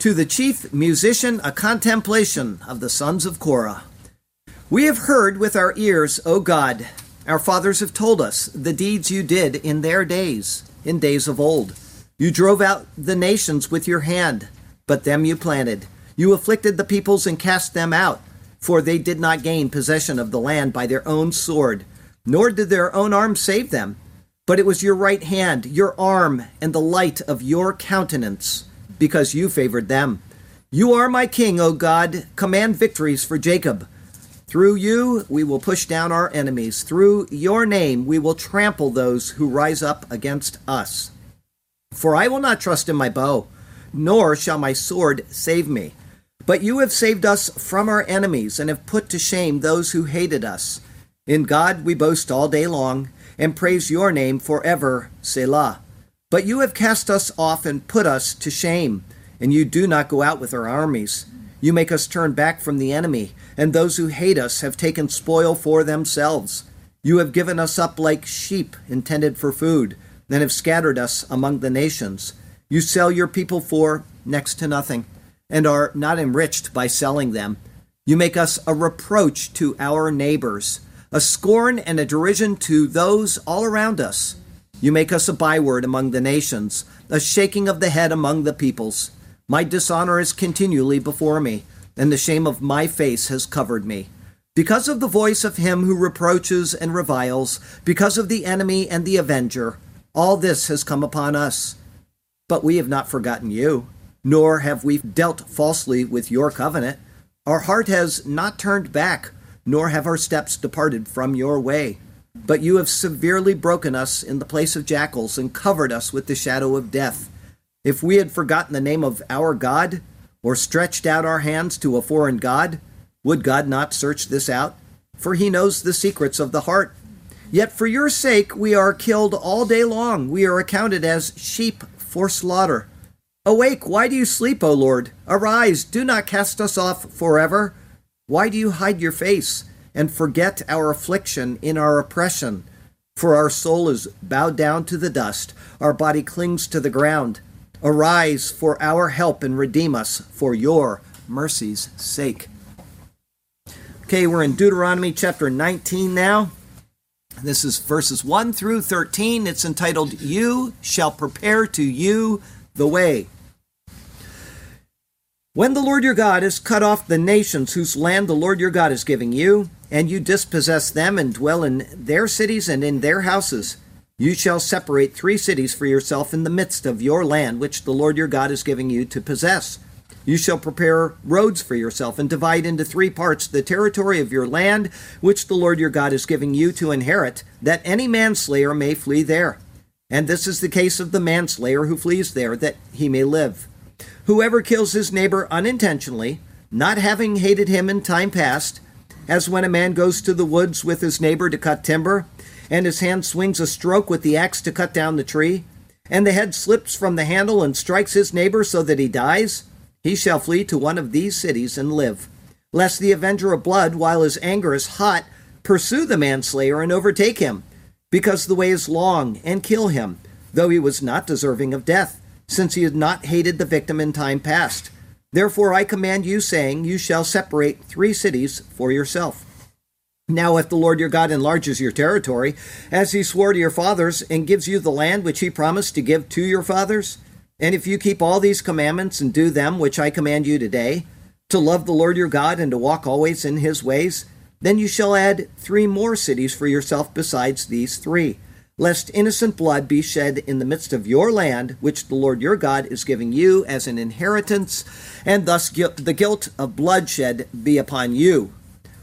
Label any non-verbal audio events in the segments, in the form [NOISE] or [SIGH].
To the chief musician, a contemplation of the sons of Korah. We have heard with our ears, O God. Our fathers have told us the deeds you did in their days, in days of old. You drove out the nations with your hand, but them you planted. You afflicted the peoples and cast them out, for they did not gain possession of the land by their own sword, nor did their own arm save them. But it was your right hand, your arm, and the light of your countenance, because you favored them. You are my king, O God. Command victories for Jacob. Through you we will push down our enemies. Through your name we will trample those who rise up against us. For I will not trust in my bow, nor shall my sword save me. But you have saved us from our enemies and have put to shame those who hated us. In God we boast all day long and praise your name forever, Selah. But you have cast us off and put us to shame, and you do not go out with our armies. You make us turn back from the enemy, and those who hate us have taken spoil for themselves. You have given us up like sheep intended for food, and have scattered us among the nations. You sell your people for next to nothing, and are not enriched by selling them. You make us a reproach to our neighbors a scorn and a derision to those all around us. You make us a byword among the nations, a shaking of the head among the peoples. My dishonor is continually before me, and the shame of my face has covered me. Because of the voice of him who reproaches and reviles, because of the enemy and the avenger, all this has come upon us. But we have not forgotten you, nor have we dealt falsely with your covenant. Our heart has not turned back nor have our steps departed from your way. But you have severely broken us in the place of jackals and covered us with the shadow of death. If we had forgotten the name of our God, or stretched out our hands to a foreign God, would God not search this out? For he knows the secrets of the heart. Yet for your sake we are killed all day long. We are accounted as sheep for slaughter. Awake, why do you sleep, O Lord? Arise, do not cast us off forever. Why do you hide your face and forget our affliction in our oppression? For our soul is bowed down to the dust, our body clings to the ground. Arise for our help and redeem us for your mercy's sake. Okay, we're in Deuteronomy chapter 19 now. This is verses 1 through 13. It's entitled, You Shall Prepare to You the Way. When the Lord your God has cut off the nations whose land the Lord your God is giving you, and you dispossess them and dwell in their cities and in their houses, you shall separate three cities for yourself in the midst of your land which the Lord your God is giving you to possess. You shall prepare roads for yourself and divide into three parts the territory of your land which the Lord your God is giving you to inherit, that any manslayer may flee there. And this is the case of the manslayer who flees there, that he may live. Whoever kills his neighbor unintentionally, not having hated him in time past, as when a man goes to the woods with his neighbor to cut timber, and his hand swings a stroke with the axe to cut down the tree, and the head slips from the handle and strikes his neighbor so that he dies, he shall flee to one of these cities and live. Lest the avenger of blood, while his anger is hot, pursue the manslayer and overtake him, because the way is long, and kill him, though he was not deserving of death since he had not hated the victim in time past. Therefore I command you, saying, You shall separate three cities for yourself. Now, if the Lord your God enlarges your territory, as he swore to your fathers, and gives you the land which he promised to give to your fathers, and if you keep all these commandments and do them which I command you today, to love the Lord your God and to walk always in his ways, then you shall add three more cities for yourself besides these three lest innocent blood be shed in the midst of your land, which the Lord your God is giving you as an inheritance, and thus the guilt of bloodshed be upon you.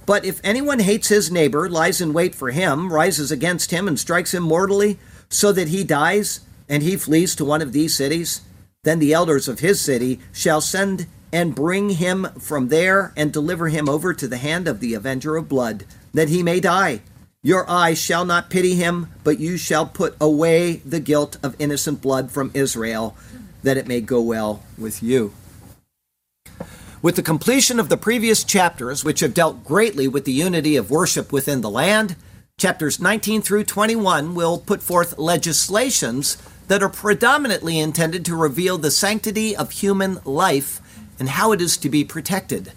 But if anyone hates his neighbor, lies in wait for him, rises against him, and strikes him mortally, so that he dies, and he flees to one of these cities, then the elders of his city shall send and bring him from there and deliver him over to the hand of the avenger of blood, that he may die. Your eyes shall not pity him, but you shall put away the guilt of innocent blood from Israel, that it may go well with you. With the completion of the previous chapters, which have dealt greatly with the unity of worship within the land, chapters 19 through 21 will put forth legislations that are predominantly intended to reveal the sanctity of human life and how it is to be protected.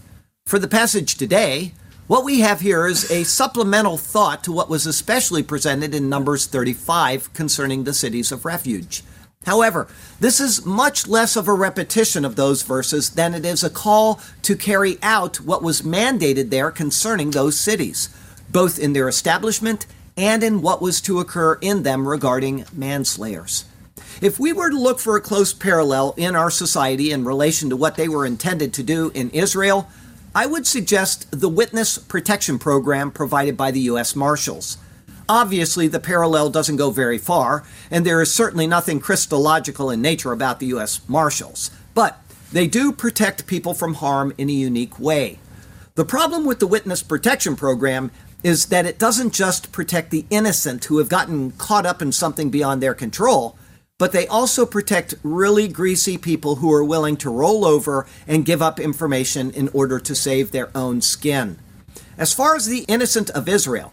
For the passage today, what we have here is a supplemental thought to what was especially presented in Numbers 35 concerning the cities of refuge. However, this is much less of a repetition of those verses than it is a call to carry out what was mandated there concerning those cities, both in their establishment and in what was to occur in them regarding manslayers. If we were to look for a close parallel in our society in relation to what they were intended to do in Israel, I would suggest the Witness Protection Program provided by the U.S. Marshals. Obviously, the parallel doesn't go very far, and there is certainly nothing Christological in nature about the U.S. Marshals, but they do protect people from harm in a unique way. The problem with the Witness Protection Program is that it doesn't just protect the innocent who have gotten caught up in something beyond their control but they also protect really greasy people who are willing to roll over and give up information in order to save their own skin. As far as the innocent of Israel,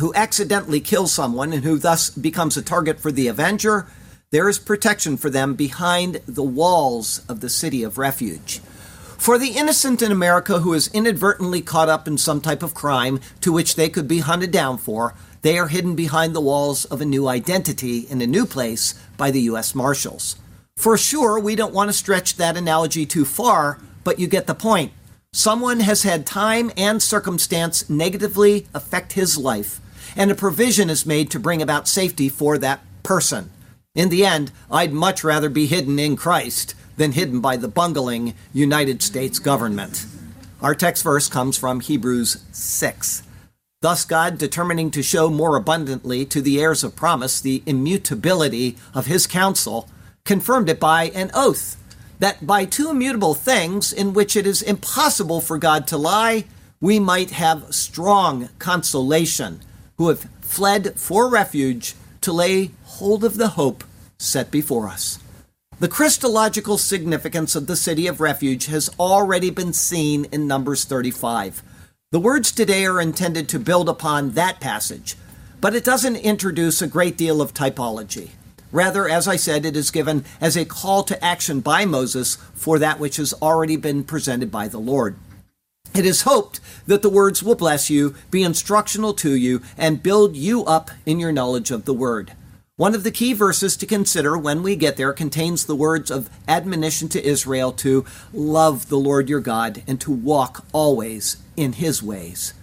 who accidentally kills someone and who thus becomes a target for the avenger, there is protection for them behind the walls of the city of refuge. For the innocent in America who is inadvertently caught up in some type of crime to which they could be hunted down for, they are hidden behind the walls of a new identity in a new place by the U.S. Marshals. For sure, we don't want to stretch that analogy too far, but you get the point. Someone has had time and circumstance negatively affect his life, and a provision is made to bring about safety for that person. In the end, I'd much rather be hidden in Christ than hidden by the bungling United States government. Our text verse comes from Hebrews 6. Thus, God, determining to show more abundantly to the heirs of promise the immutability of his counsel, confirmed it by an oath, that by two immutable things in which it is impossible for God to lie, we might have strong consolation, who have fled for refuge to lay hold of the hope set before us. The Christological significance of the city of refuge has already been seen in Numbers 35. The words today are intended to build upon that passage, but it doesn't introduce a great deal of typology. Rather, as I said, it is given as a call to action by Moses for that which has already been presented by the Lord. It is hoped that the words will bless you, be instructional to you, and build you up in your knowledge of the Word. One of the key verses to consider when we get there contains the words of admonition to Israel to love the Lord your God and to walk always in his ways.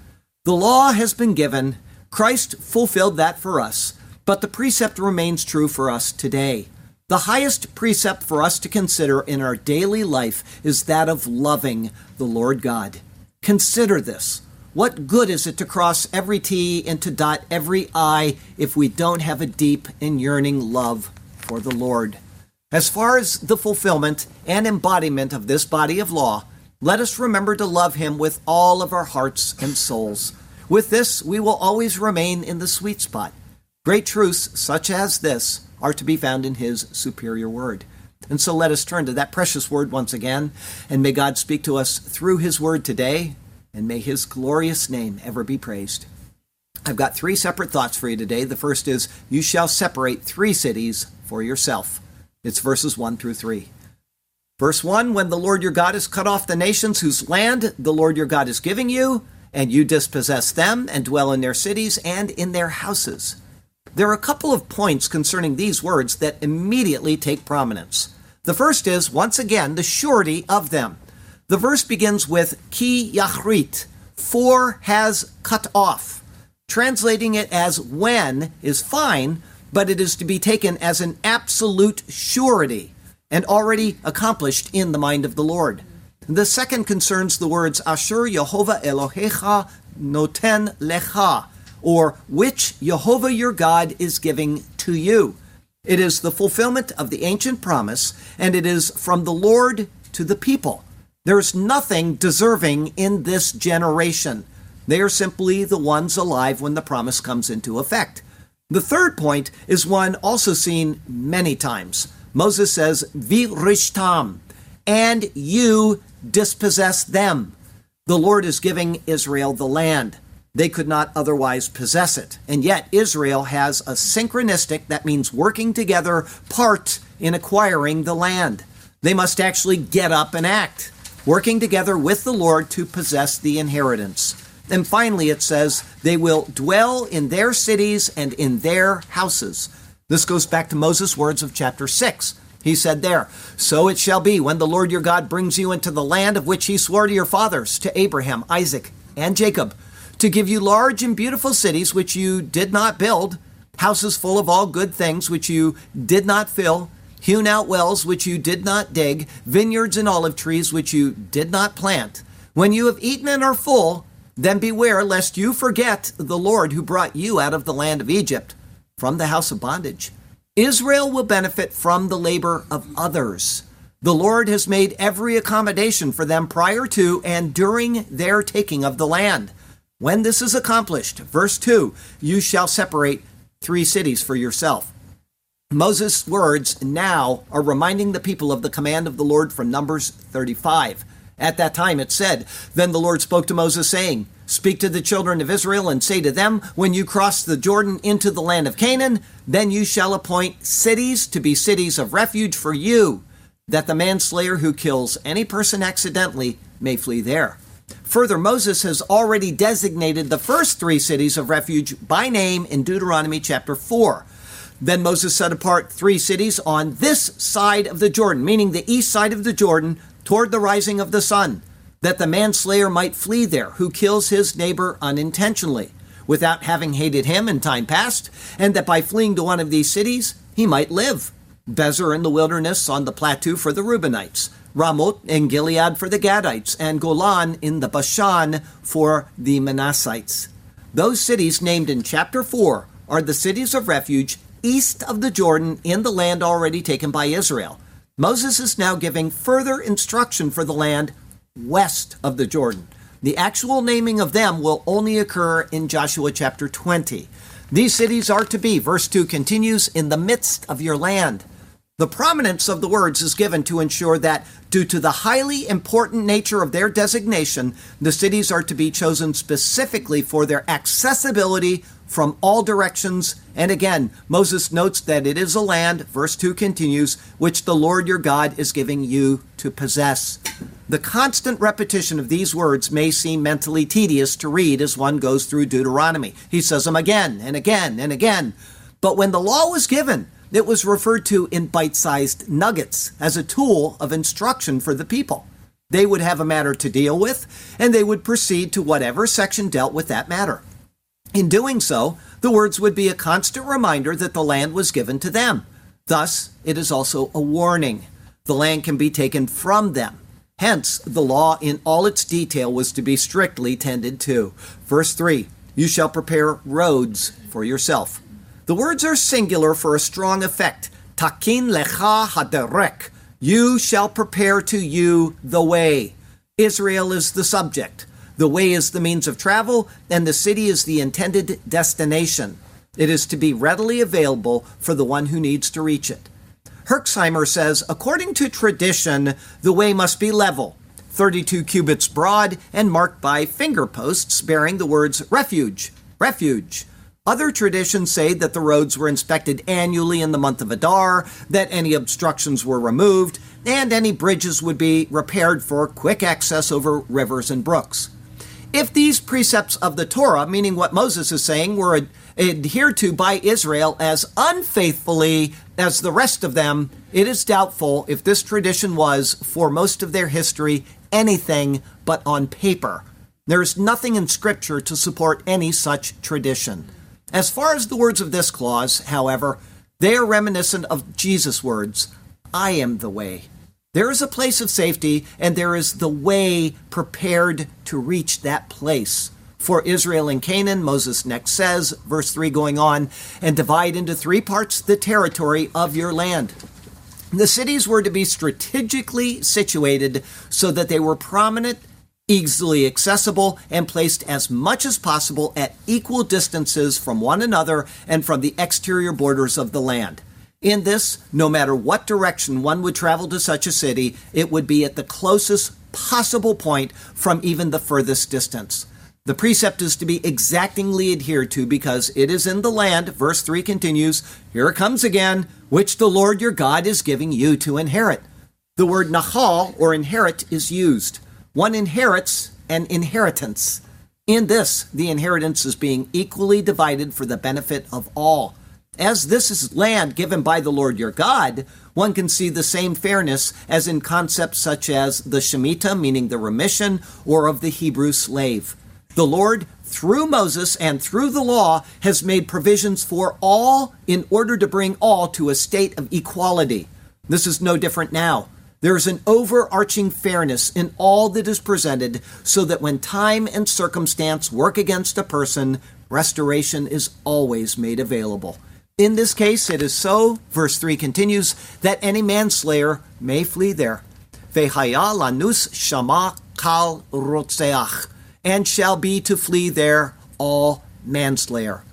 The law has been given, Christ fulfilled that for us, but the precept remains true for us today. The highest precept for us to consider in our daily life is that of loving the Lord God. Consider this. What good is it to cross every T and to dot every I if we don't have a deep and yearning love for the Lord? As far as the fulfillment and embodiment of this body of law, let us remember to love Him with all of our hearts and souls. With this, we will always remain in the sweet spot. Great truths such as this are to be found in His superior word. And so let us turn to that precious word once again, and may God speak to us through His word today and may his glorious name ever be praised. I've got three separate thoughts for you today. The first is, You shall separate three cities for yourself. It's verses 1 through 3. Verse 1 When the Lord your God has cut off the nations whose land the Lord your God is giving you, and you dispossess them and dwell in their cities and in their houses. There are a couple of points concerning these words that immediately take prominence. The first is, once again, the surety of them. The verse begins with ki yachrit, for has cut off. Translating it as when is fine, but it is to be taken as an absolute surety and already accomplished in the mind of the Lord. The second concerns the words Asher Yehovah Elohecha noten lecha, or which Jehovah your God is giving to you. It is the fulfillment of the ancient promise, and it is from the Lord to the people. There's nothing deserving in this generation. They are simply the ones alive when the promise comes into effect. The third point is one also seen many times. Moses says, Virishtam, and you dispossess them. The Lord is giving Israel the land. They could not otherwise possess it. And yet, Israel has a synchronistic, that means working together, part in acquiring the land. They must actually get up and act, working together with the Lord to possess the inheritance. And finally, it says, they will dwell in their cities and in their houses. This goes back to Moses' words of chapter 6. He said there, So it shall be when the Lord your God brings you into the land of which he swore to your fathers, to Abraham, Isaac, and Jacob, to give you large and beautiful cities which you did not build, houses full of all good things which you did not fill, hewn out wells which you did not dig, vineyards and olive trees which you did not plant. When you have eaten and are full, then beware lest you forget the Lord who brought you out of the land of Egypt from the house of bondage. Israel will benefit from the labor of others. The Lord has made every accommodation for them prior to and during their taking of the land. When this is accomplished, verse 2, you shall separate three cities for yourself. Moses' words now are reminding the people of the command of the Lord from Numbers 35. At that time it said, Then the Lord spoke to Moses, saying, Speak to the children of Israel and say to them, When you cross the Jordan into the land of Canaan, then you shall appoint cities to be cities of refuge for you, that the manslayer who kills any person accidentally may flee there. Further, Moses has already designated the first three cities of refuge by name in Deuteronomy chapter 4. Then Moses set apart three cities on this side of the Jordan, meaning the east side of the Jordan, toward the rising of the sun, that the manslayer might flee there, who kills his neighbor unintentionally, without having hated him in time past, and that by fleeing to one of these cities he might live. Bezer in the wilderness on the plateau for the Reubenites, Ramoth in Gilead for the Gadites, and Golan in the Bashan for the Manassites. Those cities named in chapter 4 are the cities of refuge east of the Jordan in the land already taken by Israel. Moses is now giving further instruction for the land west of the Jordan. The actual naming of them will only occur in Joshua chapter 20. These cities are to be, verse 2 continues, in the midst of your land. The prominence of the words is given to ensure that, due to the highly important nature of their designation, the cities are to be chosen specifically for their accessibility from all directions. And again, Moses notes that it is a land, verse 2 continues, which the Lord your God is giving you to possess. The constant repetition of these words may seem mentally tedious to read as one goes through Deuteronomy. He says them again and again and again. But when the law was given, it was referred to in bite sized nuggets as a tool of instruction for the people. They would have a matter to deal with, and they would proceed to whatever section dealt with that matter. In doing so, the words would be a constant reminder that the land was given to them. Thus, it is also a warning. The land can be taken from them. Hence, the law in all its detail was to be strictly tended to. Verse 3 You shall prepare roads for yourself. The words are singular for a strong effect. Takin lecha haderek. You shall prepare to you the way. Israel is the subject. The way is the means of travel, and the city is the intended destination. It is to be readily available for the one who needs to reach it. Herxheimer says, according to tradition, the way must be level, 32 cubits broad, and marked by finger posts bearing the words refuge, refuge. Other traditions say that the roads were inspected annually in the month of Adar, that any obstructions were removed, and any bridges would be repaired for quick access over rivers and brooks. If these precepts of the Torah, meaning what Moses is saying, were ad- adhered to by Israel as unfaithfully as the rest of them, it is doubtful if this tradition was, for most of their history, anything but on paper. There is nothing in Scripture to support any such tradition. As far as the words of this clause, however, they are reminiscent of Jesus' words I am the way. There is a place of safety, and there is the way prepared to reach that place. For Israel and Canaan, Moses next says, verse 3 going on, and divide into three parts the territory of your land. The cities were to be strategically situated so that they were prominent, easily accessible, and placed as much as possible at equal distances from one another and from the exterior borders of the land. In this, no matter what direction one would travel to such a city, it would be at the closest possible point from even the furthest distance. The precept is to be exactingly adhered to because it is in the land, verse 3 continues, here it comes again, which the Lord your God is giving you to inherit. The word nahal, or inherit, is used. One inherits an inheritance. In this, the inheritance is being equally divided for the benefit of all. As this is land given by the Lord your God, one can see the same fairness as in concepts such as the Shemitah, meaning the remission, or of the Hebrew slave. The Lord, through Moses and through the law, has made provisions for all in order to bring all to a state of equality. This is no different now. There is an overarching fairness in all that is presented, so that when time and circumstance work against a person, restoration is always made available. In this case, it is so, verse 3 continues, that any manslayer may flee there. Vehaya lanus shama kal rotseach and shall be to flee there all manslayer.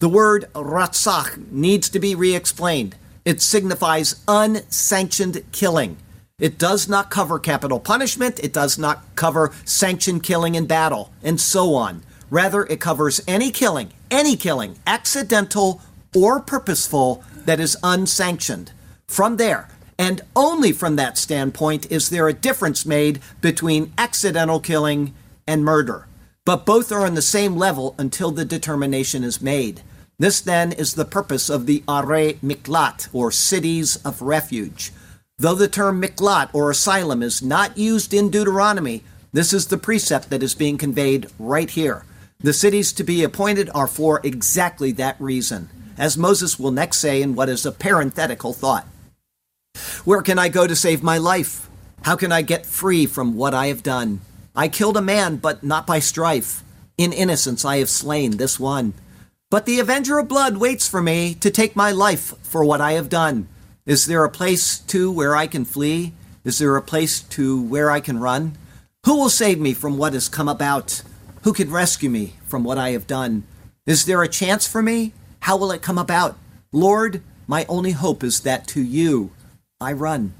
The word ratzach needs to be re explained. It signifies unsanctioned killing. It does not cover capital punishment, it does not cover sanctioned killing in battle, and so on. Rather, it covers any killing, any killing, accidental or purposeful, that is unsanctioned. From there, and only from that standpoint, is there a difference made between accidental killing and murder. But both are on the same level until the determination is made. This then is the purpose of the Are Miklat, or cities of refuge. Though the term Miklat, or asylum, is not used in Deuteronomy, this is the precept that is being conveyed right here. The cities to be appointed are for exactly that reason, as Moses will next say in what is a parenthetical thought. Where can I go to save my life? How can I get free from what I have done? I killed a man, but not by strife. In innocence I have slain this one. But the avenger of blood waits for me to take my life for what I have done. Is there a place, too, where I can flee? Is there a place, to where I can run? Who will save me from what has come about? Who can rescue me from what I have done? Is there a chance for me? How will it come about? Lord, my only hope is that to you I run.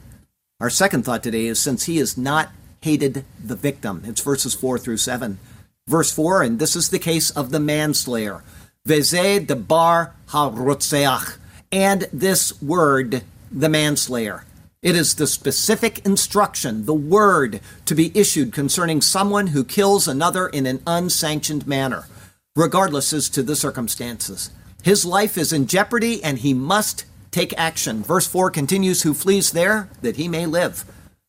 Our second thought today is since he is not hated the victim. It's verses 4 through 7. Verse 4, and this is the case of the manslayer. Veze de bar ha And this word, the manslayer. It is the specific instruction, the word to be issued concerning someone who kills another in an unsanctioned manner, regardless as to the circumstances. His life is in jeopardy and he must take action. Verse 4 continues, Who flees there that he may live.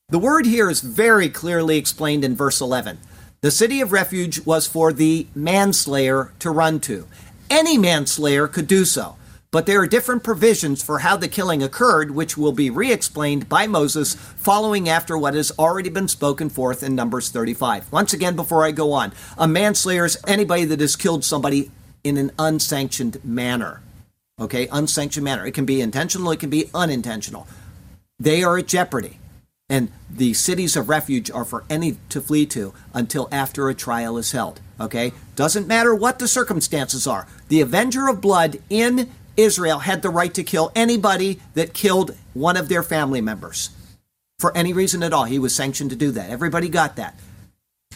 The word here is very clearly explained in verse 11. The city of refuge was for the manslayer to run to. Any manslayer could do so, but there are different provisions for how the killing occurred, which will be re explained by Moses following after what has already been spoken forth in Numbers 35. Once again, before I go on, a manslayer is anybody that has killed somebody in an unsanctioned manner. Okay, unsanctioned manner. It can be intentional, it can be unintentional. They are at jeopardy and the cities of refuge are for any to flee to until after a trial is held. Okay? Doesn't matter what the circumstances are. The avenger of blood in Israel had the right to kill anybody that killed one of their family members. For any reason at all, he was sanctioned to do that. Everybody got that.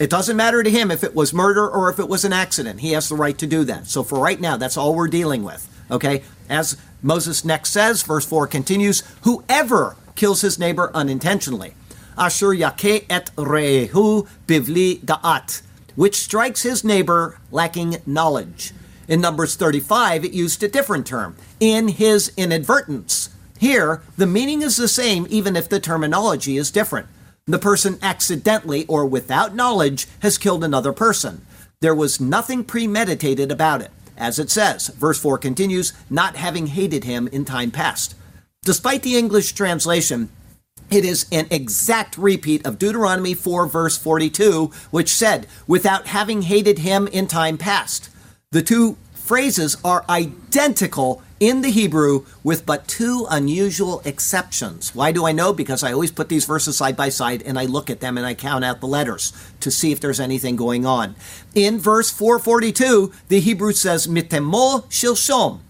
It doesn't matter to him if it was murder or if it was an accident. He has the right to do that. So for right now, that's all we're dealing with. Okay? As Moses next says, verse 4 continues, whoever kills his neighbor unintentionally. Asher yake et rehu bivli da'at, which strikes his neighbor lacking knowledge. In Numbers 35, it used a different term, in his inadvertence. Here, the meaning is the same even if the terminology is different. The person accidentally or without knowledge has killed another person. There was nothing premeditated about it. As it says, verse 4 continues, not having hated him in time past. Despite the English translation, it is an exact repeat of Deuteronomy 4, verse 42, which said, without having hated him in time past. The two phrases are identical in the Hebrew with but two unusual exceptions. Why do I know? Because I always put these verses side by side and I look at them and I count out the letters to see if there's anything going on. In verse 442, the Hebrew says mitemo shilshom.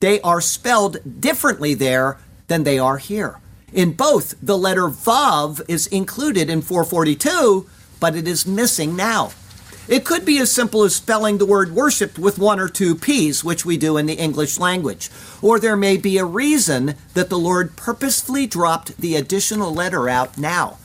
They are spelled differently there than they are here. In both, the letter Vav is included in 442, but it is missing now. It could be as simple as spelling the word worshiped with one or two P's, which we do in the English language. Or there may be a reason that the Lord purposefully dropped the additional letter out now.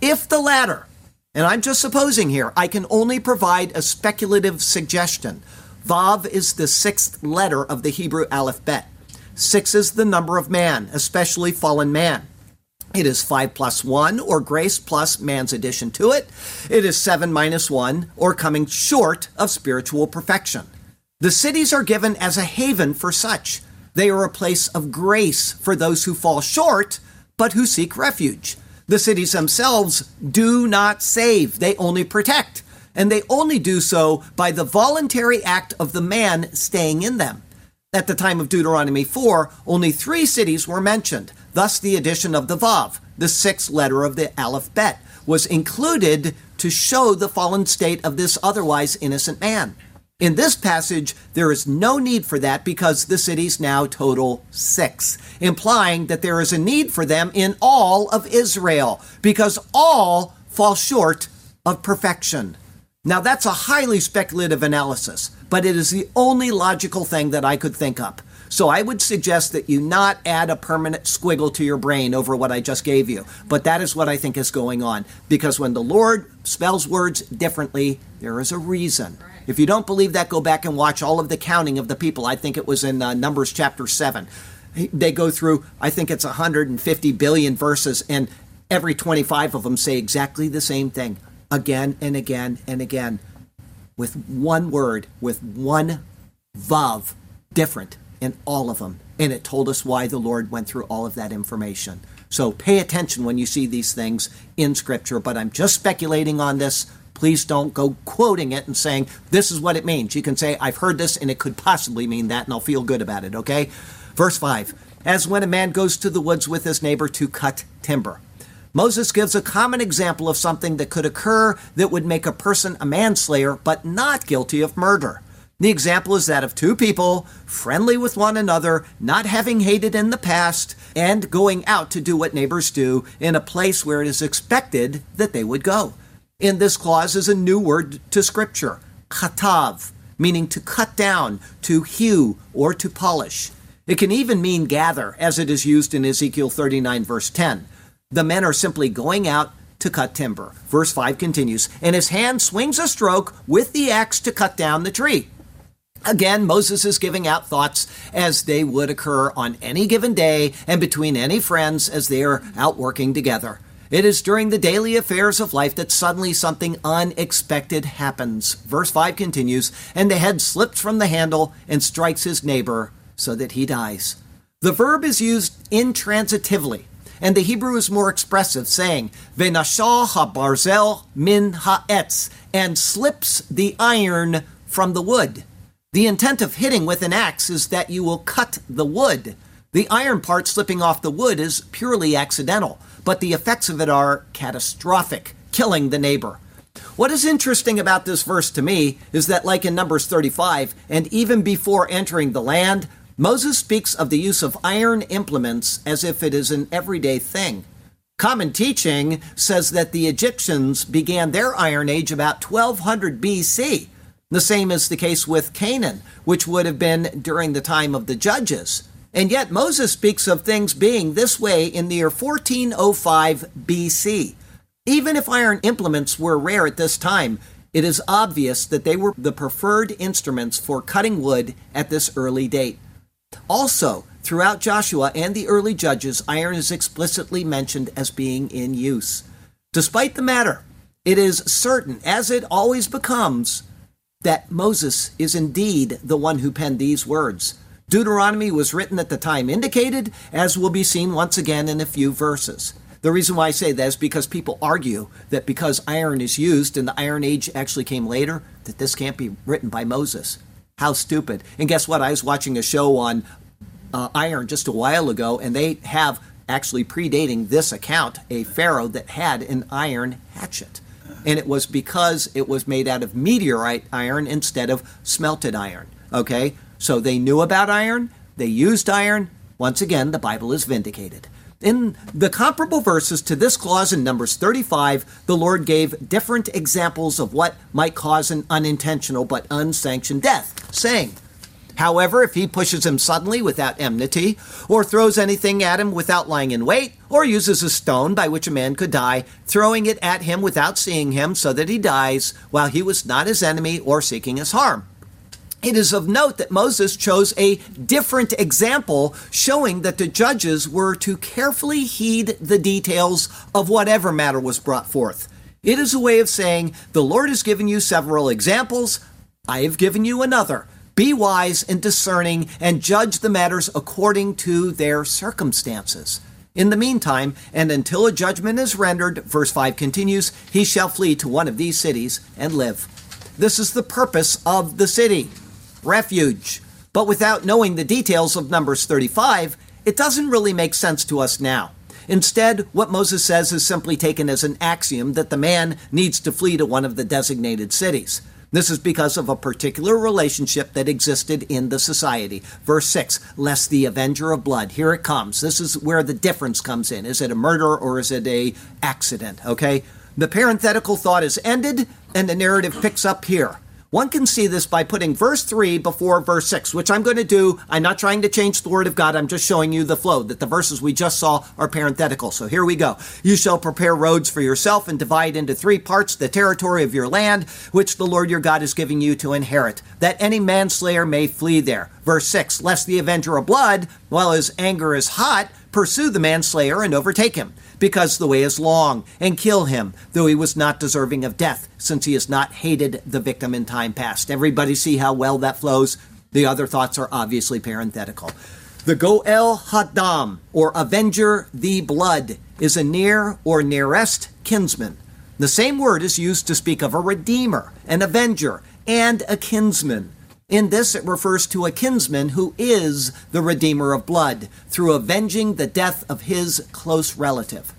If the latter, and I'm just supposing here, I can only provide a speculative suggestion. Vav is the sixth letter of the Hebrew alphabet. Six is the number of man, especially fallen man. It is 5 plus 1, or grace plus man's addition to it. It is 7 minus 1, or coming short of spiritual perfection. The cities are given as a haven for such. They are a place of grace for those who fall short, but who seek refuge. The cities themselves do not save, they only protect. And they only do so by the voluntary act of the man staying in them. At the time of Deuteronomy 4, only three cities were mentioned Thus, the addition of the Vav, the sixth letter of the Aleph Bet, was included to show the fallen state of this otherwise innocent man. In this passage, there is no need for that because the cities now total six, implying that there is a need for them in all of Israel because all fall short of perfection. Now, that's a highly speculative analysis, but it is the only logical thing that I could think of. So I would suggest that you not add a permanent squiggle to your brain over what I just gave you. But that is what I think is going on. Because when the Lord spells words differently, there is a reason. If you don't believe that, go back and watch all of the counting of the people. I think it was in uh, Numbers chapter 7. They go through, I think it's 150 billion verses, and every 25 of them say exactly the same thing again and again and again with one word, with one vav different in all of them. And it told us why the Lord went through all of that information. So pay attention when you see these things in Scripture. But I'm just speculating on this. Please don't go quoting it and saying, this is what it means. You can say, I've heard this and it could possibly mean that, and I'll feel good about it, okay? Verse 5 As when a man goes to the woods with his neighbor to cut timber. Moses gives a common example of something that could occur that would make a person a manslayer, but not guilty of murder. The example is that of two people, friendly with one another, not having hated in the past, and going out to do what neighbors do in a place where it is expected that they would go. In this clause is a new word to Scripture, chatav, meaning to cut down, to hew, or to polish. It can even mean gather, as it is used in Ezekiel 39, verse 10. The men are simply going out to cut timber. Verse 5 continues, and his hand swings a stroke with the axe to cut down the tree. Again, Moses is giving out thoughts as they would occur on any given day and between any friends as they are out working together. It is during the daily affairs of life that suddenly something unexpected happens. Verse 5 continues, and the head slips from the handle and strikes his neighbor so that he dies. The verb is used intransitively, and the Hebrew is more expressive, saying, Venashah ha-barzel min ha'etz, and slips the iron from the wood. The intent of hitting with an axe is that you will cut the wood. The iron part slipping off the wood is purely accidental, but the effects of it are catastrophic, killing the neighbor. What is interesting about this verse to me is that, like in Numbers 35, and even before entering the land, Moses speaks of the use of iron implements as if it is an everyday thing. Common teaching says that the Egyptians began their Iron Age about 1200 BC. The same is the case with Canaan, which would have been during the time of the judges. And yet Moses speaks of things being this way in the year 1405 BC. Even if iron implements were rare at this time, it is obvious that they were the preferred instruments for cutting wood at this early date. Also, throughout Joshua and the early judges, iron is explicitly mentioned as being in use. Despite the matter, it is certain, as it always becomes, that Moses is indeed the one who penned these words. Deuteronomy was written at the time indicated, as will be seen once again in a few verses. The reason why I say that is because people argue that because iron is used and the Iron Age actually came later, that this can't be written by Moses. How stupid. And guess what? I was watching a show on uh, iron just a while ago, and they have actually predating this account a pharaoh that had an iron hatchet. And it was because it was made out of meteorite iron instead of smelted iron. Okay? So they knew about iron, they used iron. Once again, the Bible is vindicated. In the comparable verses to this clause in Numbers 35, the Lord gave different examples of what might cause an unintentional but unsanctioned death, saying, However, if he pushes him suddenly without enmity, or throws anything at him without lying in wait, or uses a stone by which a man could die, throwing it at him without seeing him, so that he dies, while he was not his enemy or seeking his harm. It is of note that Moses chose a different example, showing that the judges were to carefully heed the details of whatever matter was brought forth. It is a way of saying, The Lord has given you several examples, I have given you another. Be wise and discerning and judge the matters according to their circumstances. In the meantime, and until a judgment is rendered, verse 5 continues, he shall flee to one of these cities and live. This is the purpose of the city refuge. But without knowing the details of Numbers 35, it doesn't really make sense to us now. Instead, what Moses says is simply taken as an axiom that the man needs to flee to one of the designated cities. This is because of a particular relationship that existed in the society. Verse 6, lest the avenger of blood. Here it comes. This is where the difference comes in. Is it a murder or is it a accident? Okay? The parenthetical thought is ended and the narrative picks up here. One can see this by putting verse 3 before verse 6, which I'm going to do. I'm not trying to change the word of God. I'm just showing you the flow, that the verses we just saw are parenthetical. So here we go. You shall prepare roads for yourself and divide into three parts the territory of your land, which the Lord your God is giving you to inherit, that any manslayer may flee there. Verse 6 Lest the avenger of blood, while his anger is hot, pursue the manslayer and overtake him because the way is long, and kill him, though he was not deserving of death, since he has not hated the victim in time past. Everybody see how well that flows? The other thoughts are obviously parenthetical. The Goel Hadam, or Avenger the Blood, is a near or nearest kinsman. The same word is used to speak of a redeemer, an avenger, and a kinsman. In this, it refers to a kinsman who is the redeemer of blood through avenging the death of his close relative.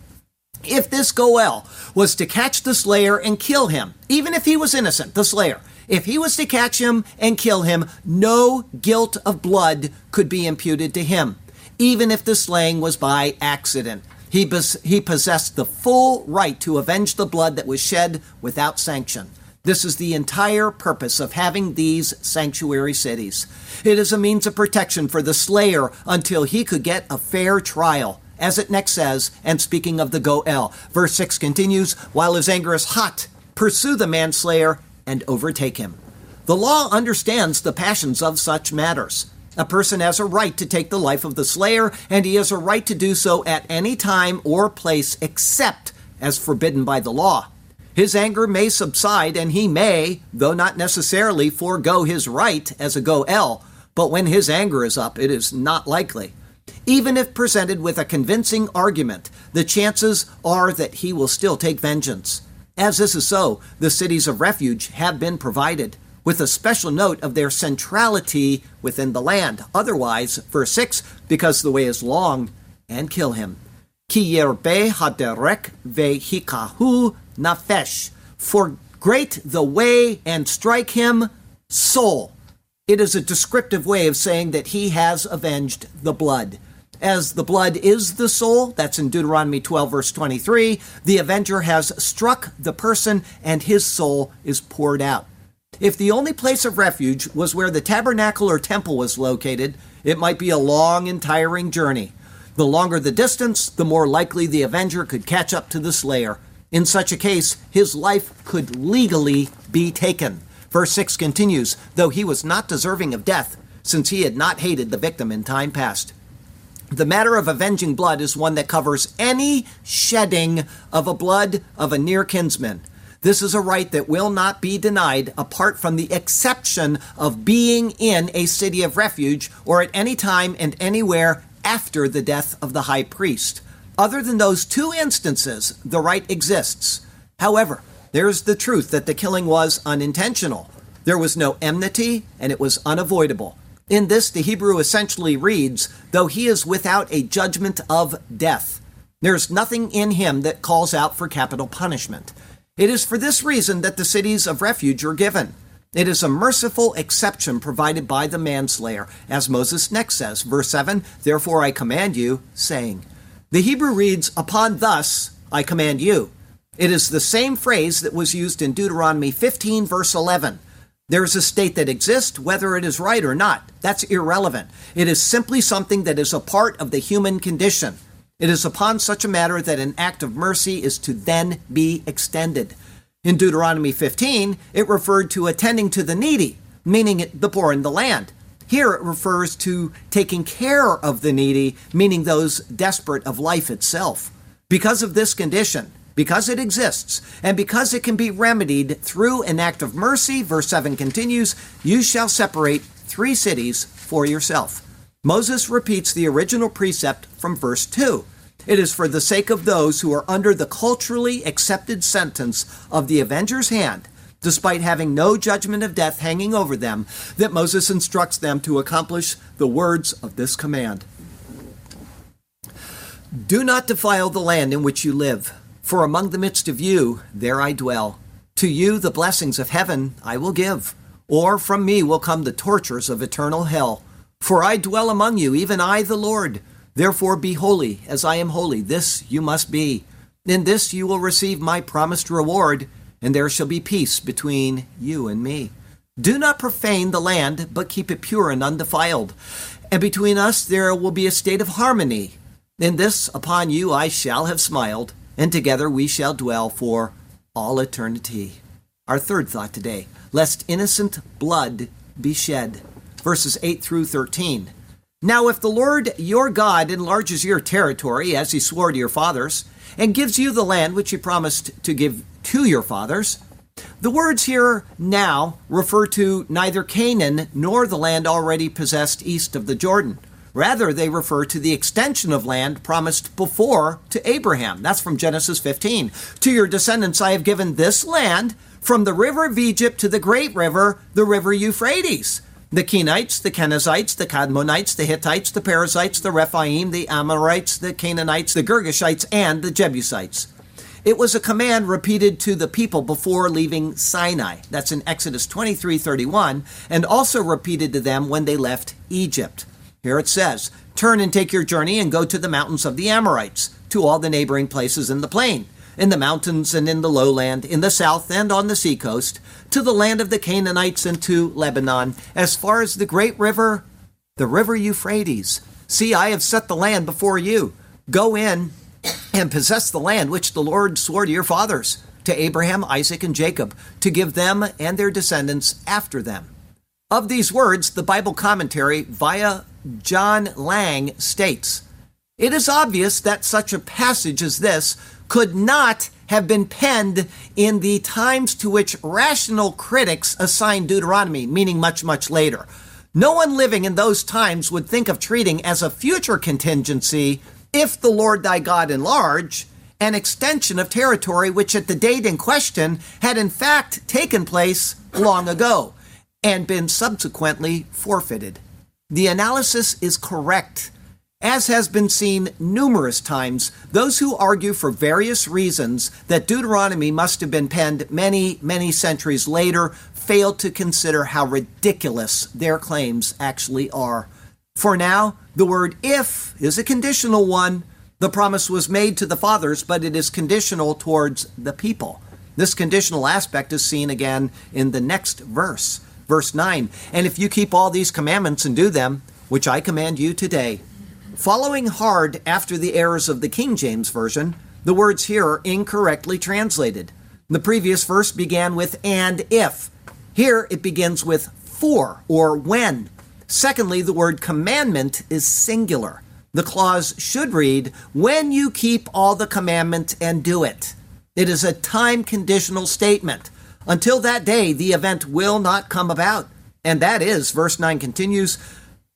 If this Goel was to catch the slayer and kill him, even if he was innocent, the slayer, if he was to catch him and kill him, no guilt of blood could be imputed to him, even if the slaying was by accident. He, bes- he possessed the full right to avenge the blood that was shed without sanction. This is the entire purpose of having these sanctuary cities. It is a means of protection for the slayer until he could get a fair trial. As it next says, and speaking of the Goel, verse 6 continues, while his anger is hot, pursue the manslayer and overtake him. The law understands the passions of such matters. A person has a right to take the life of the slayer, and he has a right to do so at any time or place except as forbidden by the law. His anger may subside, and he may, though not necessarily, forego his right as a Goel, but when his anger is up, it is not likely. Even if presented with a convincing argument, the chances are that he will still take vengeance. As this is so, the cities of refuge have been provided, with a special note of their centrality within the land. Otherwise, verse 6, because the way is long, and kill him. Ki yerbe haderek vehikahu nafesh, for great the way and strike him soul. It is a descriptive way of saying that he has avenged the blood. As the blood is the soul, that's in Deuteronomy 12, verse 23, the avenger has struck the person and his soul is poured out. If the only place of refuge was where the tabernacle or temple was located, it might be a long and tiring journey. The longer the distance, the more likely the avenger could catch up to the slayer. In such a case, his life could legally be taken. Verse 6 continues, though he was not deserving of death, since he had not hated the victim in time past. The matter of avenging blood is one that covers any shedding of a blood of a near kinsman. This is a right that will not be denied apart from the exception of being in a city of refuge or at any time and anywhere after the death of the high priest. Other than those two instances, the right exists. However, there's the truth that the killing was unintentional. There was no enmity, and it was unavoidable. In this, the Hebrew essentially reads, though he is without a judgment of death. There's nothing in him that calls out for capital punishment. It is for this reason that the cities of refuge are given. It is a merciful exception provided by the manslayer, as Moses next says, verse 7 Therefore I command you, saying. The Hebrew reads, Upon thus I command you. It is the same phrase that was used in Deuteronomy 15, verse 11. There is a state that exists, whether it is right or not. That's irrelevant. It is simply something that is a part of the human condition. It is upon such a matter that an act of mercy is to then be extended. In Deuteronomy 15, it referred to attending to the needy, meaning the poor in the land. Here it refers to taking care of the needy, meaning those desperate of life itself. Because of this condition, because it exists, and because it can be remedied through an act of mercy, verse 7 continues, you shall separate three cities for yourself. Moses repeats the original precept from verse 2. It is for the sake of those who are under the culturally accepted sentence of the avenger's hand, despite having no judgment of death hanging over them, that Moses instructs them to accomplish the words of this command. Do not defile the land in which you live, for among the midst of you there I dwell. To you the blessings of heaven I will give, or from me will come the tortures of eternal hell. For I dwell among you, even I the Lord Therefore be holy, as I am holy. This you must be. In this you will receive my promised reward, and there shall be peace between you and me. Do not profane the land, but keep it pure and undefiled. And between us there will be a state of harmony. In this upon you I shall have smiled, and together we shall dwell for all eternity. Our third thought today lest innocent blood be shed. Verses 8 through 13. Now, if the Lord your God enlarges your territory, as he swore to your fathers, and gives you the land which he promised to give to your fathers, the words here now refer to neither Canaan nor the land already possessed east of the Jordan. Rather, they refer to the extension of land promised before to Abraham. That's from Genesis 15. To your descendants I have given this land from the river of Egypt to the great river, the river Euphrates the Kenites, the Kenizzites, the Kadmonites, the Hittites, the Perizzites, the Rephaim, the Amorites, the Canaanites, the Girgashites, and the Jebusites. It was a command repeated to the people before leaving Sinai. That's in Exodus 23:31, and also repeated to them when they left Egypt. Here it says, "Turn and take your journey and go to the mountains of the Amorites, to all the neighboring places in the plain." in the mountains and in the lowland, in the south and on the seacoast, to the land of the Canaanites and to Lebanon, as far as the great river, the river Euphrates. See, I have set the land before you. Go in and possess the land which the Lord swore to your fathers, to Abraham, Isaac, and Jacob, to give them and their descendants after them. Of these words, the Bible commentary via John Lang states It is obvious that such a passage as this could not have been penned in the times to which rational critics assign Deuteronomy, meaning much, much later. No one living in those times would think of treating as a future contingency, if the Lord thy God enlarge, an extension of territory which at the date in question had in fact taken place long ago and been subsequently forfeited. The analysis is correct as has been seen numerous times, those who argue for various reasons that Deuteronomy must have been penned many, many centuries later fail to consider how ridiculous their claims actually are. For now, the word if is a conditional one. The promise was made to the fathers, but it is conditional towards the people. This conditional aspect is seen again in the next verse, verse 9. And if you keep all these commandments and do them, which I command you today, Following hard after the errors of the King James Version, the words here are incorrectly translated. The previous verse began with and if. Here it begins with for or when. Secondly, the word commandment is singular. The clause should read, when you keep all the commandment and do it. It is a time conditional statement. Until that day, the event will not come about. And that is, verse 9 continues,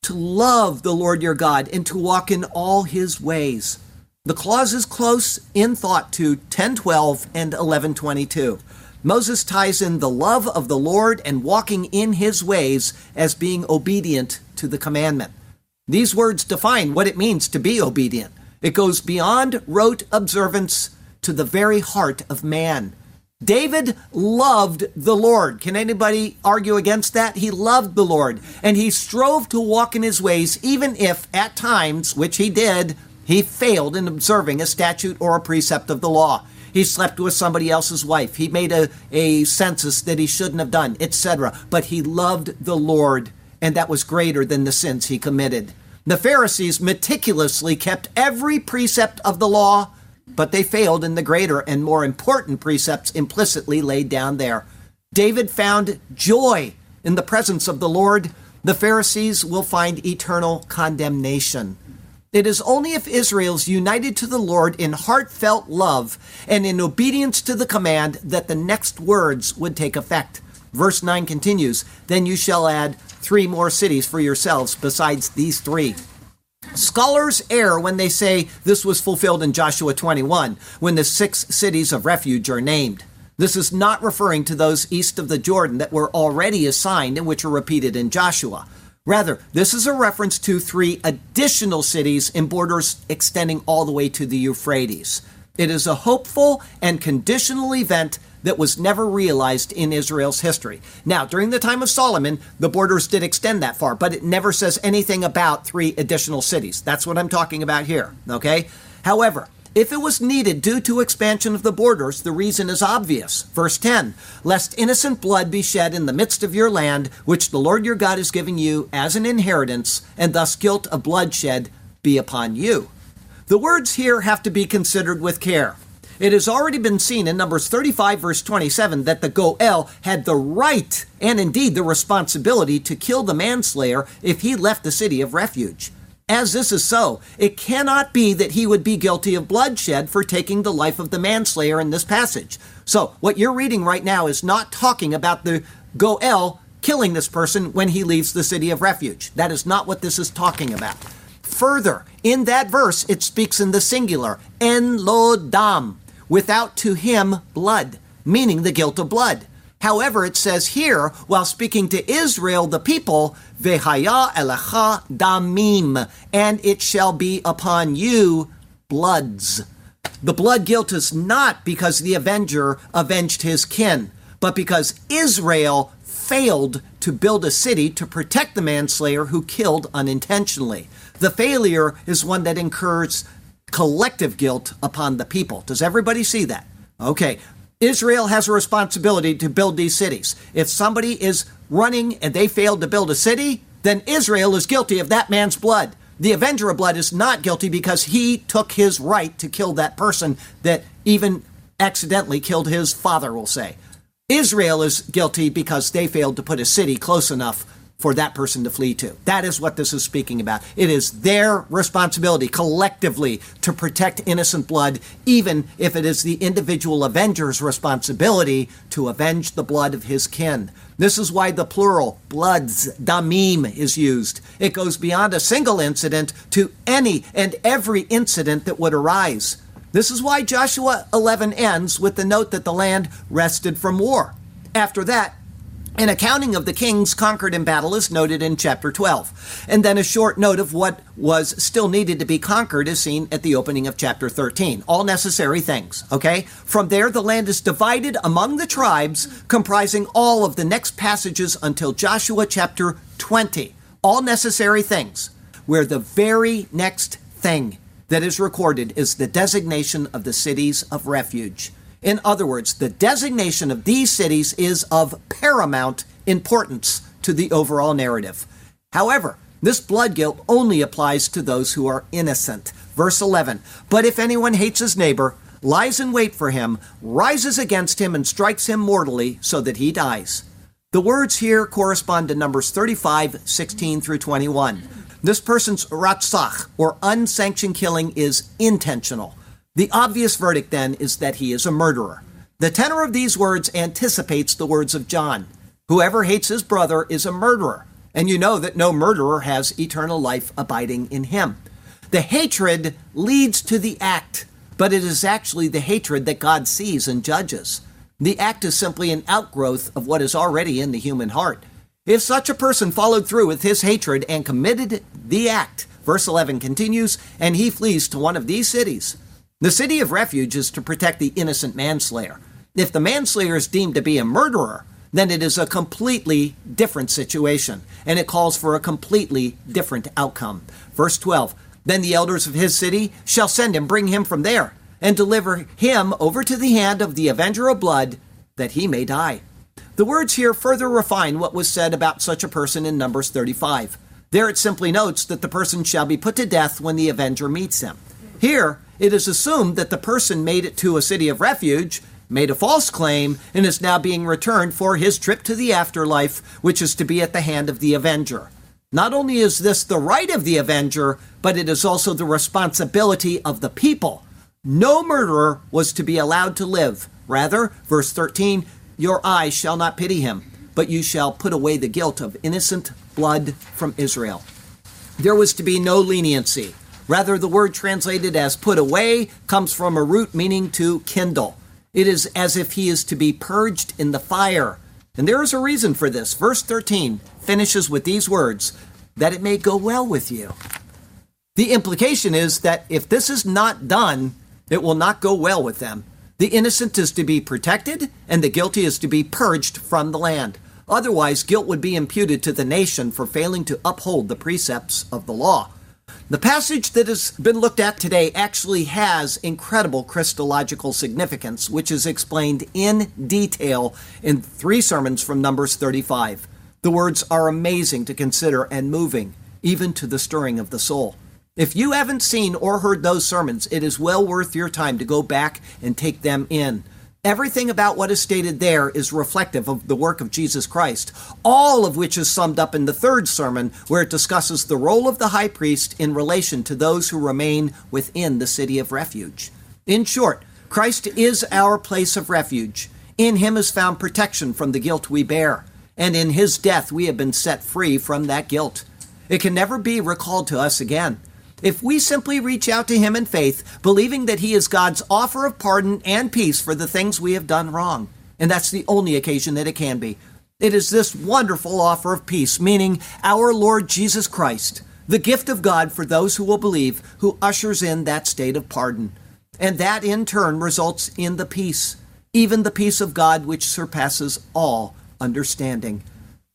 to love the Lord your God and to walk in all his ways. The clause is close in thought to 1012 and 1122. Moses ties in the love of the Lord and walking in his ways as being obedient to the commandment. These words define what it means to be obedient. It goes beyond rote observance to the very heart of man. David loved the Lord. Can anybody argue against that? He loved the Lord and he strove to walk in his ways, even if at times, which he did, he failed in observing a statute or a precept of the law. He slept with somebody else's wife. He made a, a census that he shouldn't have done, etc. But he loved the Lord, and that was greater than the sins he committed. The Pharisees meticulously kept every precept of the law, but they failed in the greater and more important precepts implicitly laid down there. David found joy in the presence of the Lord. The Pharisees will find eternal condemnation. It is only if Israel is united to the Lord in heartfelt love and in obedience to the command that the next words would take effect. Verse 9 continues Then you shall add three more cities for yourselves besides these three. Scholars err when they say this was fulfilled in Joshua 21, when the six cities of refuge are named. This is not referring to those east of the Jordan that were already assigned and which are repeated in Joshua. Rather, this is a reference to three additional cities in borders extending all the way to the Euphrates. It is a hopeful and conditional event that was never realized in Israel's history. Now, during the time of Solomon, the borders did extend that far, but it never says anything about three additional cities. That's what I'm talking about here, okay? However, if it was needed due to expansion of the borders, the reason is obvious. Verse 10 Lest innocent blood be shed in the midst of your land, which the Lord your God is giving you as an inheritance, and thus guilt of bloodshed be upon you. The words here have to be considered with care. It has already been seen in Numbers 35, verse 27, that the Goel had the right and indeed the responsibility to kill the manslayer if he left the city of refuge. As this is so, it cannot be that he would be guilty of bloodshed for taking the life of the manslayer in this passage. So, what you're reading right now is not talking about the Goel killing this person when he leaves the city of refuge. That is not what this is talking about. Further, in that verse, it speaks in the singular, en lo dam, without to him blood, meaning the guilt of blood. However, it says here, while speaking to Israel, the people, Vehaya elecha damim, and it shall be upon you bloods. The blood guilt is not because the avenger avenged his kin, but because Israel failed to build a city to protect the manslayer who killed unintentionally. The failure is one that incurs collective guilt upon the people. Does everybody see that? Okay, Israel has a responsibility to build these cities. If somebody is running and they failed to build a city, then Israel is guilty of that man's blood. The avenger of blood is not guilty because he took his right to kill that person that even accidentally killed his father, we'll say. Israel is guilty because they failed to put a city close enough for that person to flee to. That is what this is speaking about. It is their responsibility collectively to protect innocent blood, even if it is the individual avenger's responsibility to avenge the blood of his kin. This is why the plural, bloods, damim, is used. It goes beyond a single incident to any and every incident that would arise. This is why Joshua 11 ends with the note that the land rested from war. After that, an accounting of the kings conquered in battle is noted in chapter 12. And then a short note of what was still needed to be conquered is seen at the opening of chapter 13. All necessary things, okay? From there, the land is divided among the tribes, comprising all of the next passages until Joshua chapter 20. All necessary things, where the very next thing that is recorded is the designation of the cities of refuge. In other words, the designation of these cities is of paramount importance to the overall narrative. However, this blood guilt only applies to those who are innocent. Verse 11 But if anyone hates his neighbor, lies in wait for him, rises against him, and strikes him mortally so that he dies. The words here correspond to Numbers 35, 16 through 21. This person's ratzach, or unsanctioned killing, is intentional. The obvious verdict then is that he is a murderer. The tenor of these words anticipates the words of John Whoever hates his brother is a murderer, and you know that no murderer has eternal life abiding in him. The hatred leads to the act, but it is actually the hatred that God sees and judges. The act is simply an outgrowth of what is already in the human heart. If such a person followed through with his hatred and committed the act, verse 11 continues, and he flees to one of these cities. The city of refuge is to protect the innocent manslayer. If the manslayer is deemed to be a murderer, then it is a completely different situation, and it calls for a completely different outcome. Verse 12 Then the elders of his city shall send him, bring him from there, and deliver him over to the hand of the avenger of blood, that he may die. The words here further refine what was said about such a person in Numbers 35. There it simply notes that the person shall be put to death when the avenger meets him. Here, it is assumed that the person made it to a city of refuge, made a false claim, and is now being returned for his trip to the afterlife, which is to be at the hand of the avenger. Not only is this the right of the avenger, but it is also the responsibility of the people. No murderer was to be allowed to live. Rather, verse 13, your eyes shall not pity him, but you shall put away the guilt of innocent blood from Israel. There was to be no leniency. Rather, the word translated as put away comes from a root meaning to kindle. It is as if he is to be purged in the fire. And there is a reason for this. Verse 13 finishes with these words that it may go well with you. The implication is that if this is not done, it will not go well with them. The innocent is to be protected, and the guilty is to be purged from the land. Otherwise, guilt would be imputed to the nation for failing to uphold the precepts of the law. The passage that has been looked at today actually has incredible Christological significance, which is explained in detail in three sermons from Numbers 35. The words are amazing to consider and moving, even to the stirring of the soul. If you haven't seen or heard those sermons, it is well worth your time to go back and take them in. Everything about what is stated there is reflective of the work of Jesus Christ, all of which is summed up in the third sermon, where it discusses the role of the high priest in relation to those who remain within the city of refuge. In short, Christ is our place of refuge. In him is found protection from the guilt we bear, and in his death we have been set free from that guilt. It can never be recalled to us again. If we simply reach out to Him in faith, believing that He is God's offer of pardon and peace for the things we have done wrong, and that's the only occasion that it can be. It is this wonderful offer of peace, meaning our Lord Jesus Christ, the gift of God for those who will believe, who ushers in that state of pardon. And that in turn results in the peace, even the peace of God which surpasses all understanding.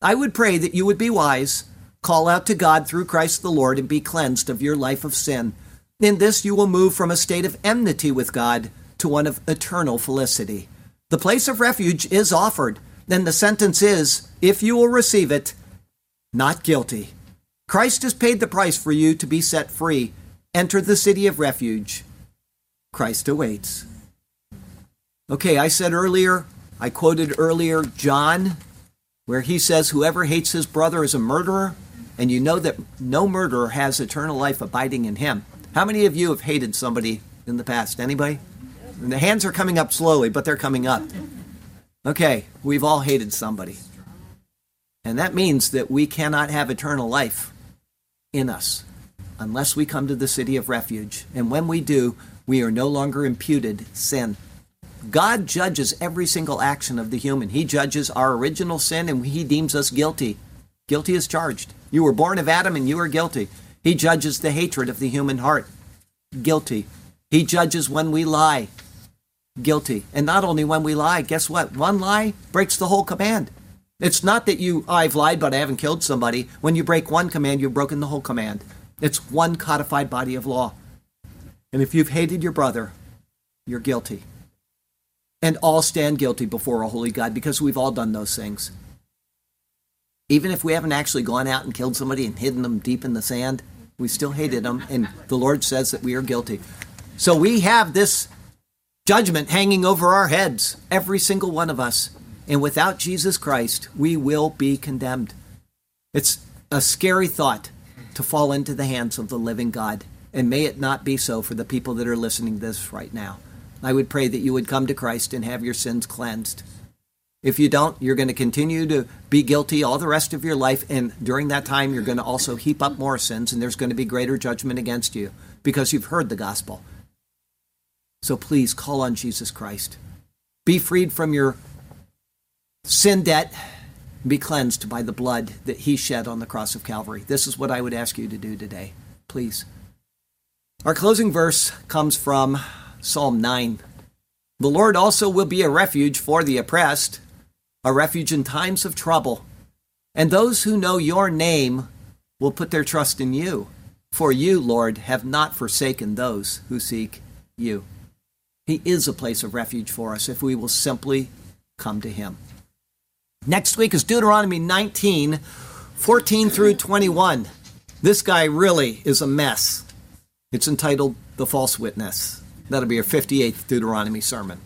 I would pray that you would be wise Call out to God through Christ the Lord and be cleansed of your life of sin. In this, you will move from a state of enmity with God to one of eternal felicity. The place of refuge is offered, then the sentence is, if you will receive it, not guilty. Christ has paid the price for you to be set free. Enter the city of refuge. Christ awaits. Okay, I said earlier, I quoted earlier John, where he says, Whoever hates his brother is a murderer and you know that no murderer has eternal life abiding in him. How many of you have hated somebody in the past? Anybody? And the hands are coming up slowly, but they're coming up. Okay, we've all hated somebody. And that means that we cannot have eternal life in us unless we come to the city of refuge. And when we do, we are no longer imputed sin. God judges every single action of the human. He judges our original sin and he deems us guilty. Guilty as charged. You were born of Adam and you are guilty. He judges the hatred of the human heart. Guilty. He judges when we lie. Guilty. And not only when we lie, guess what? One lie breaks the whole command. It's not that you, I've lied, but I haven't killed somebody. When you break one command, you've broken the whole command. It's one codified body of law. And if you've hated your brother, you're guilty. And all stand guilty before a holy God because we've all done those things. Even if we haven't actually gone out and killed somebody and hidden them deep in the sand, we still hated them, and the Lord says that we are guilty. So we have this judgment hanging over our heads, every single one of us. And without Jesus Christ, we will be condemned. It's a scary thought to fall into the hands of the living God. And may it not be so for the people that are listening to this right now. I would pray that you would come to Christ and have your sins cleansed. If you don't, you're going to continue to be guilty all the rest of your life. And during that time, you're going to also heap up more sins, and there's going to be greater judgment against you because you've heard the gospel. So please call on Jesus Christ. be freed from your sin debt, be cleansed by the blood that he shed on the cross of Calvary. This is what I would ask you to do today. Please. Our closing verse comes from Psalm 9. The Lord also will be a refuge for the oppressed, a refuge in times of trouble. And those who know your name will put their trust in you. For you, Lord, have not forsaken those who seek you. He is a place of refuge for us if we will simply come to Him. Next week is Deuteronomy 19, 14 through 21. This guy really is a mess. It's entitled The False Witness. That'll be our 58th Deuteronomy sermon.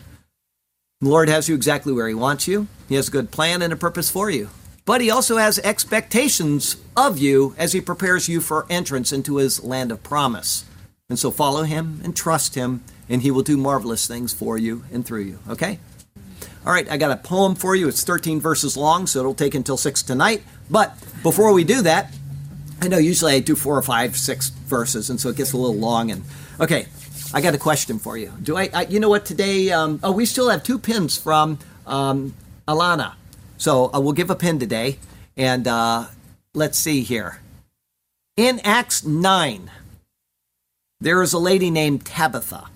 The Lord has you exactly where He wants you. He has a good plan and a purpose for you. But He also has expectations of you as He prepares you for entrance into His land of promise. And so follow Him and trust Him, and He will do marvelous things for you and through you. Okay? All right, I got a poem for you. It's 13 verses long, so it'll take until 6 tonight. But before we do that, I know usually I do four or five, six verses, and so it gets a little long. And okay, I got a question for you. Do I, I you know what, today, um, oh, we still have two pins from um, Alana. So uh, we'll give a pin today. And uh, let's see here. In Acts 9, there is a lady named Tabitha.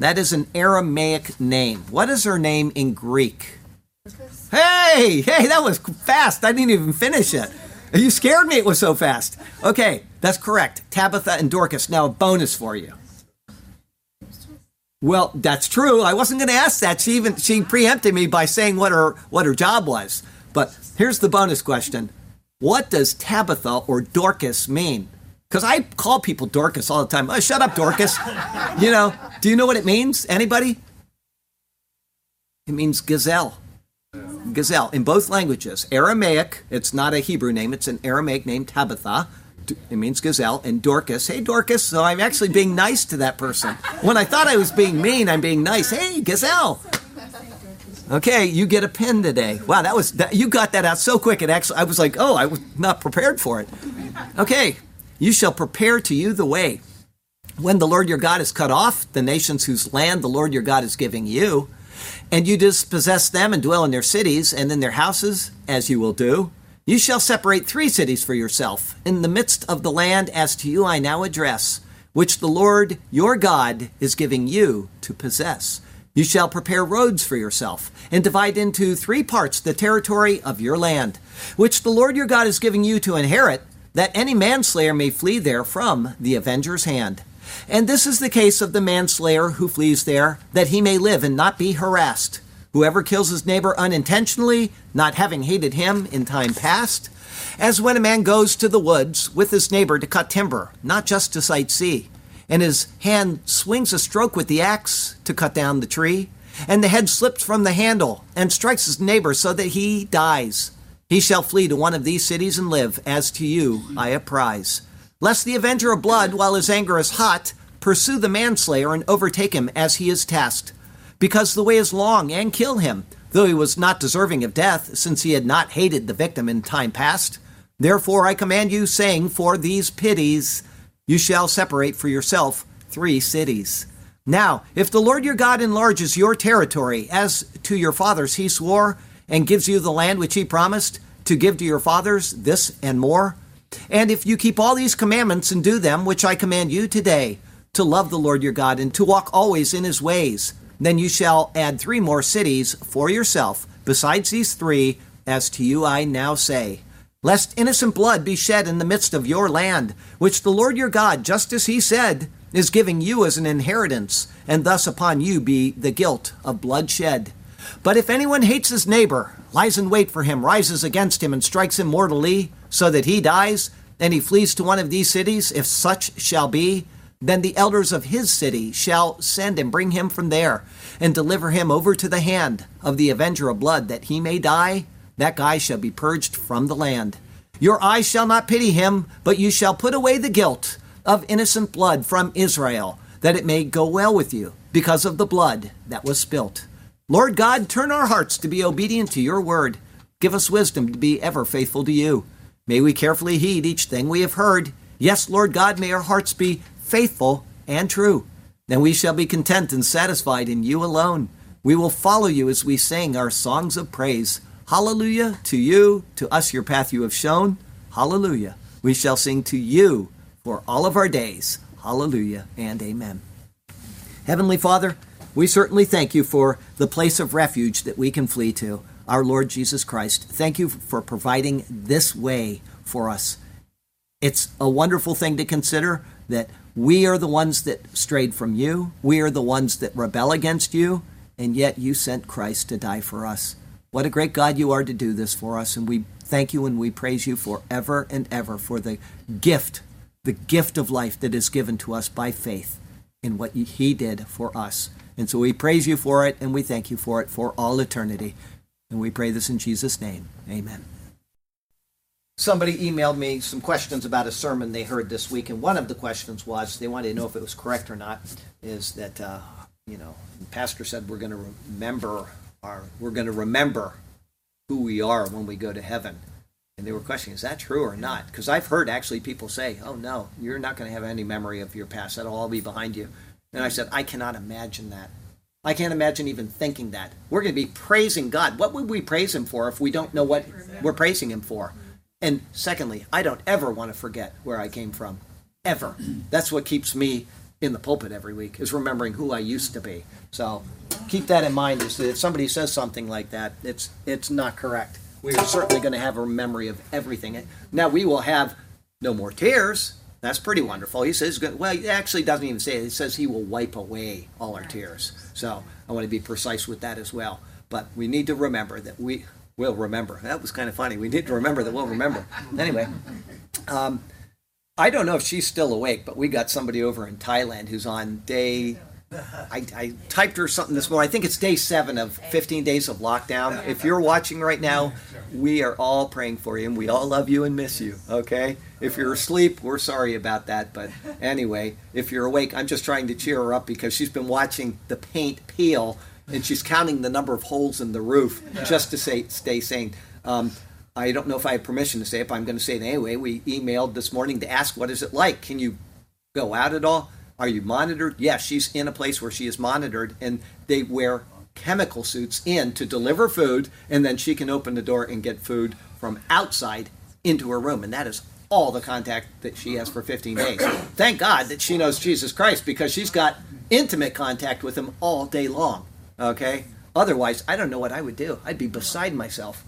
That is an Aramaic name. What is her name in Greek? Hey, hey, that was fast. I didn't even finish it. You scared me, it was so fast. Okay, that's correct. Tabitha and Dorcas. Now, a bonus for you. Well, that's true. I wasn't going to ask that. She even she preempted me by saying what her what her job was. But here's the bonus question: What does Tabitha or Dorcas mean? Because I call people Dorcas all the time. Oh, shut up, Dorcas. [LAUGHS] you know, do you know what it means? Anybody? It means gazelle. Gazelle in both languages. Aramaic, it's not a Hebrew name, it's an Aramaic name, Tabitha. It means gazelle. And Dorcas, hey, Dorcas. So I'm actually being nice to that person. When I thought I was being mean, I'm being nice. Hey, gazelle. Okay, you get a pin today. Wow, that was that, you got that out so quick. It actually, I was like, oh, I was not prepared for it. Okay, you shall prepare to you the way. When the Lord your God is cut off, the nations whose land the Lord your God is giving you, and you dispossess them and dwell in their cities and in their houses, as you will do, you shall separate three cities for yourself in the midst of the land as to you I now address, which the Lord your God is giving you to possess. You shall prepare roads for yourself, and divide into three parts the territory of your land, which the Lord your God is giving you to inherit that any manslayer may flee there from the avenger's hand. And this is the case of the manslayer who flees there, that he may live and not be harassed. Whoever kills his neighbor unintentionally, not having hated him in time past, as when a man goes to the woods with his neighbor to cut timber, not just to sightsee, and his hand swings a stroke with the axe to cut down the tree, and the head slips from the handle and strikes his neighbor so that he dies. He shall flee to one of these cities and live, as to you I apprise. Lest the avenger of blood, while his anger is hot, pursue the manslayer and overtake him as he is tasked. Because the way is long, and kill him, though he was not deserving of death, since he had not hated the victim in time past. Therefore I command you, saying, For these pities you shall separate for yourself three cities. Now, if the Lord your God enlarges your territory, as to your fathers he swore, and gives you the land which he promised, to give to your fathers this and more? And if you keep all these commandments and do them, which I command you today, to love the Lord your God and to walk always in his ways, then you shall add three more cities for yourself, besides these three, as to you I now say. Lest innocent blood be shed in the midst of your land, which the Lord your God, just as he said, is giving you as an inheritance, and thus upon you be the guilt of bloodshed. But if anyone hates his neighbor, lies in wait for him, rises against him, and strikes him mortally, so that he dies, and he flees to one of these cities, if such shall be, then the elders of his city shall send and bring him from there, and deliver him over to the hand of the avenger of blood, that he may die. That guy shall be purged from the land. Your eyes shall not pity him, but you shall put away the guilt of innocent blood from Israel, that it may go well with you, because of the blood that was spilt. Lord God, turn our hearts to be obedient to your word. Give us wisdom to be ever faithful to you. May we carefully heed each thing we have heard. Yes, Lord God, may our hearts be faithful and true. Then we shall be content and satisfied in you alone. We will follow you as we sing our songs of praise. Hallelujah to you, to us your path you have shown. Hallelujah. We shall sing to you for all of our days. Hallelujah and amen. Heavenly Father, we certainly thank you for the place of refuge that we can flee to, our Lord Jesus Christ. Thank you for providing this way for us. It's a wonderful thing to consider that we are the ones that strayed from you, we are the ones that rebel against you, and yet you sent Christ to die for us. What a great God you are to do this for us, and we thank you and we praise you forever and ever for the gift, the gift of life that is given to us by faith in what He did for us. And so we praise you for it and we thank you for it for all eternity. And we pray this in Jesus' name. Amen. Somebody emailed me some questions about a sermon they heard this week, and one of the questions was they wanted to know if it was correct or not. Is that uh, you know, the pastor said we're going to remember our, we're going to remember who we are when we go to heaven. And they were questioning, is that true or not? Because I've heard actually people say, oh no, you're not going to have any memory of your past. That'll all be behind you. And I said, I cannot imagine that. I can't imagine even thinking that. We're going to be praising God. What would we praise Him for if we don't know what we're praising Him for? And secondly, I don't ever want to forget where I came from. Ever. [CLEARS THROAT] That's what keeps me in the pulpit every week, is remembering who I used to be. So keep that in mind. Is that if somebody says something like that, it's it's not correct. We are certainly going to have a memory of everything. Now we will have no more tears. That's pretty wonderful. He says, well, he actually doesn't even say it. He says he will wipe away all our tears. So I want to be precise with that as well. But we need to remember that we will remember. That was kind of funny. We need to remember that we'll remember. Anyway, um, I don't know if she's still awake, but we got somebody over in Thailand who's on day I, I, typed her something this morning. I think it's day seven of 15 days of lockdown. If you're watching right now, we are all praying for you and we all love you and miss you, okay? If you're asleep, we're sorry about that. But anyway, if you're awake, I'm just trying to cheer her up because she's been watching the paint peel and she's counting the number of holes in the roof just to say, stay sane. Um, I don't know if I have permission to say it, but I'm going to say it anyway. We emailed this morning to ask, what is it like? Can you go out at all? Are you monitored? Yes, she's in a place where she is monitored, and they wear chemical suits in to deliver food, and then she can open the door and get food from outside into her room. And that is all the contact that she has for 15 days. Thank God that she knows Jesus Christ because she's got intimate contact with him all day long. Okay? Otherwise, I don't know what I would do. I'd be beside myself.